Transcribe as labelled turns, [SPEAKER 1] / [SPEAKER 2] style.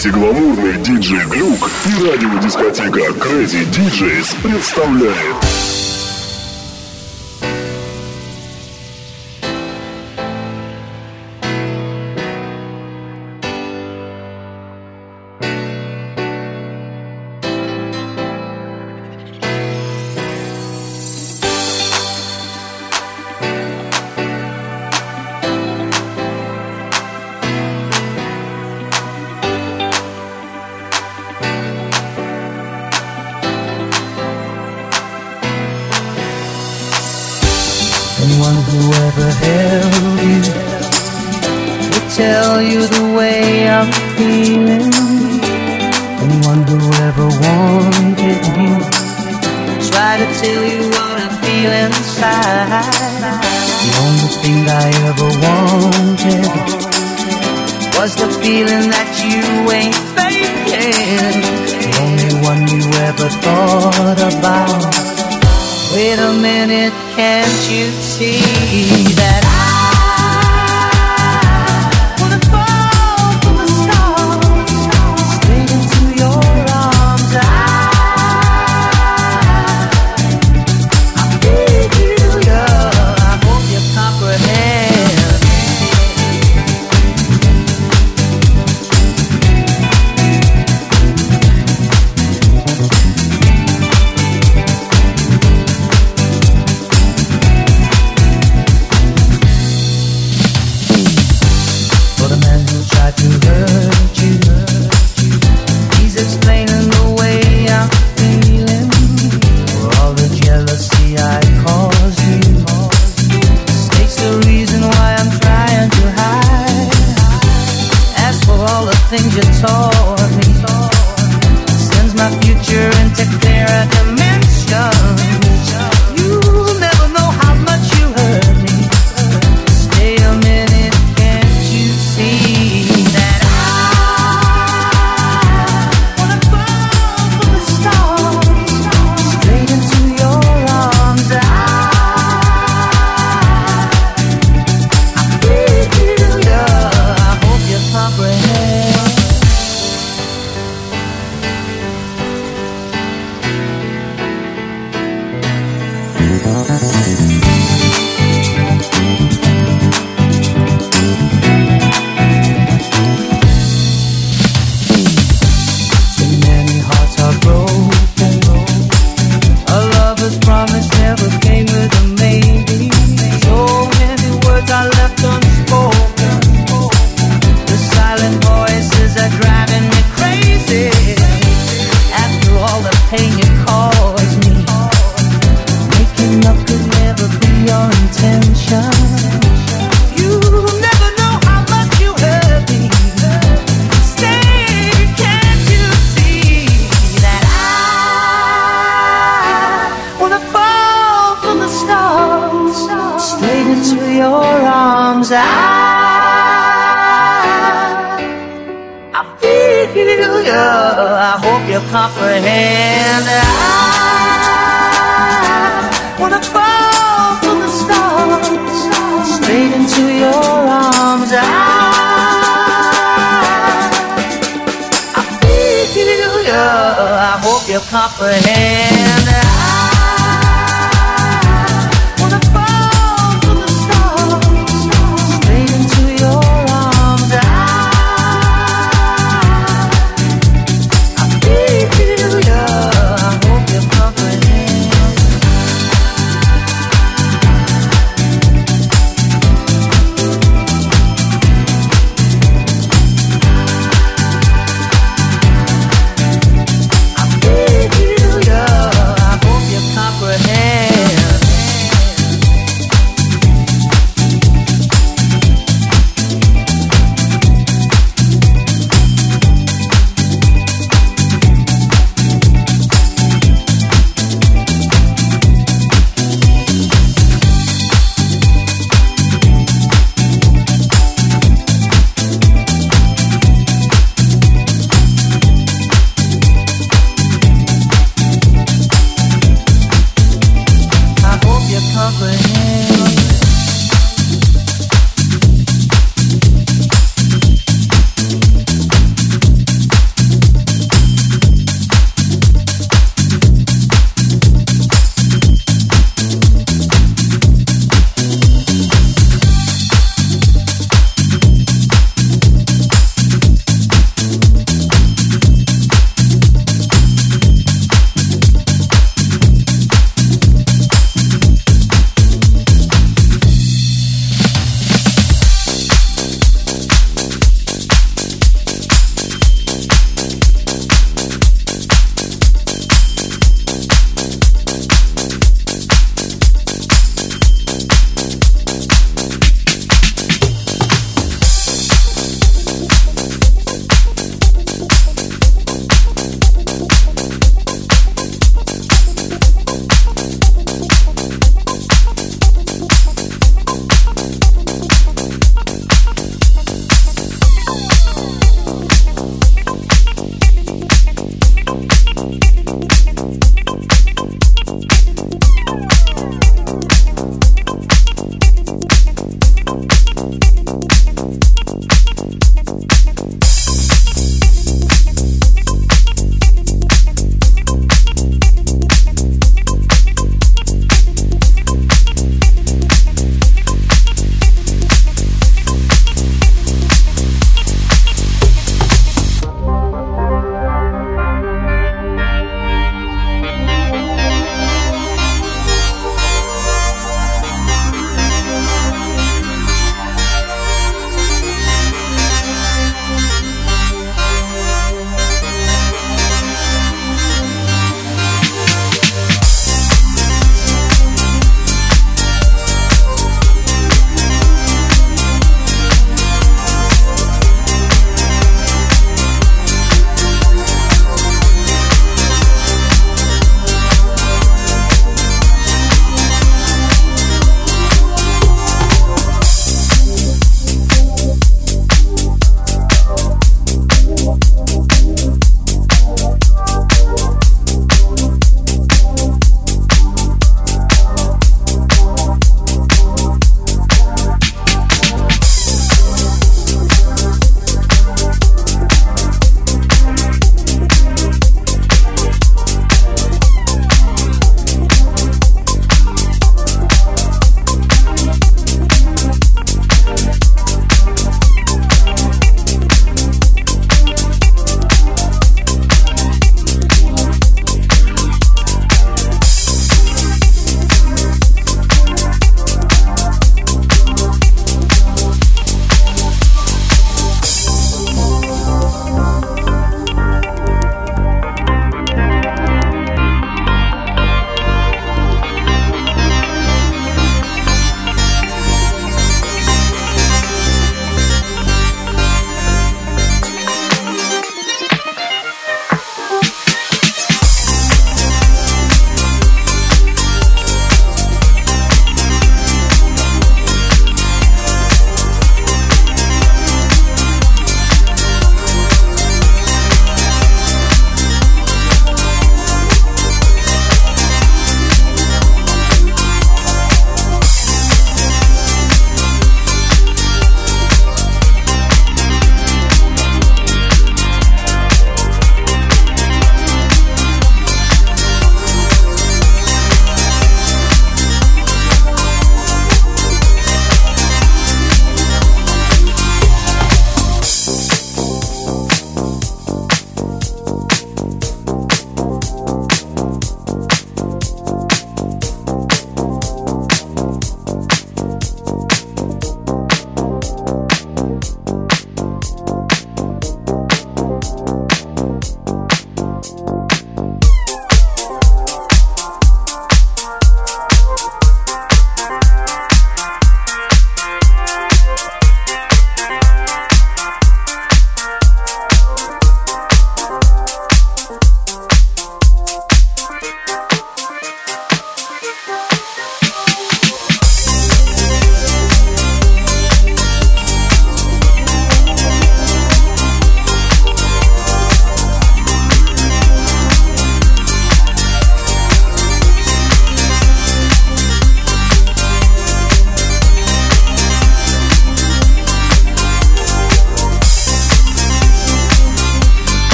[SPEAKER 1] антигламурный диджей Глюк и радиодискотека Crazy DJs представляет
[SPEAKER 2] comprehend. I wanna fall from the stars, straight into your arms. I, I feel you. I hope you comprehend.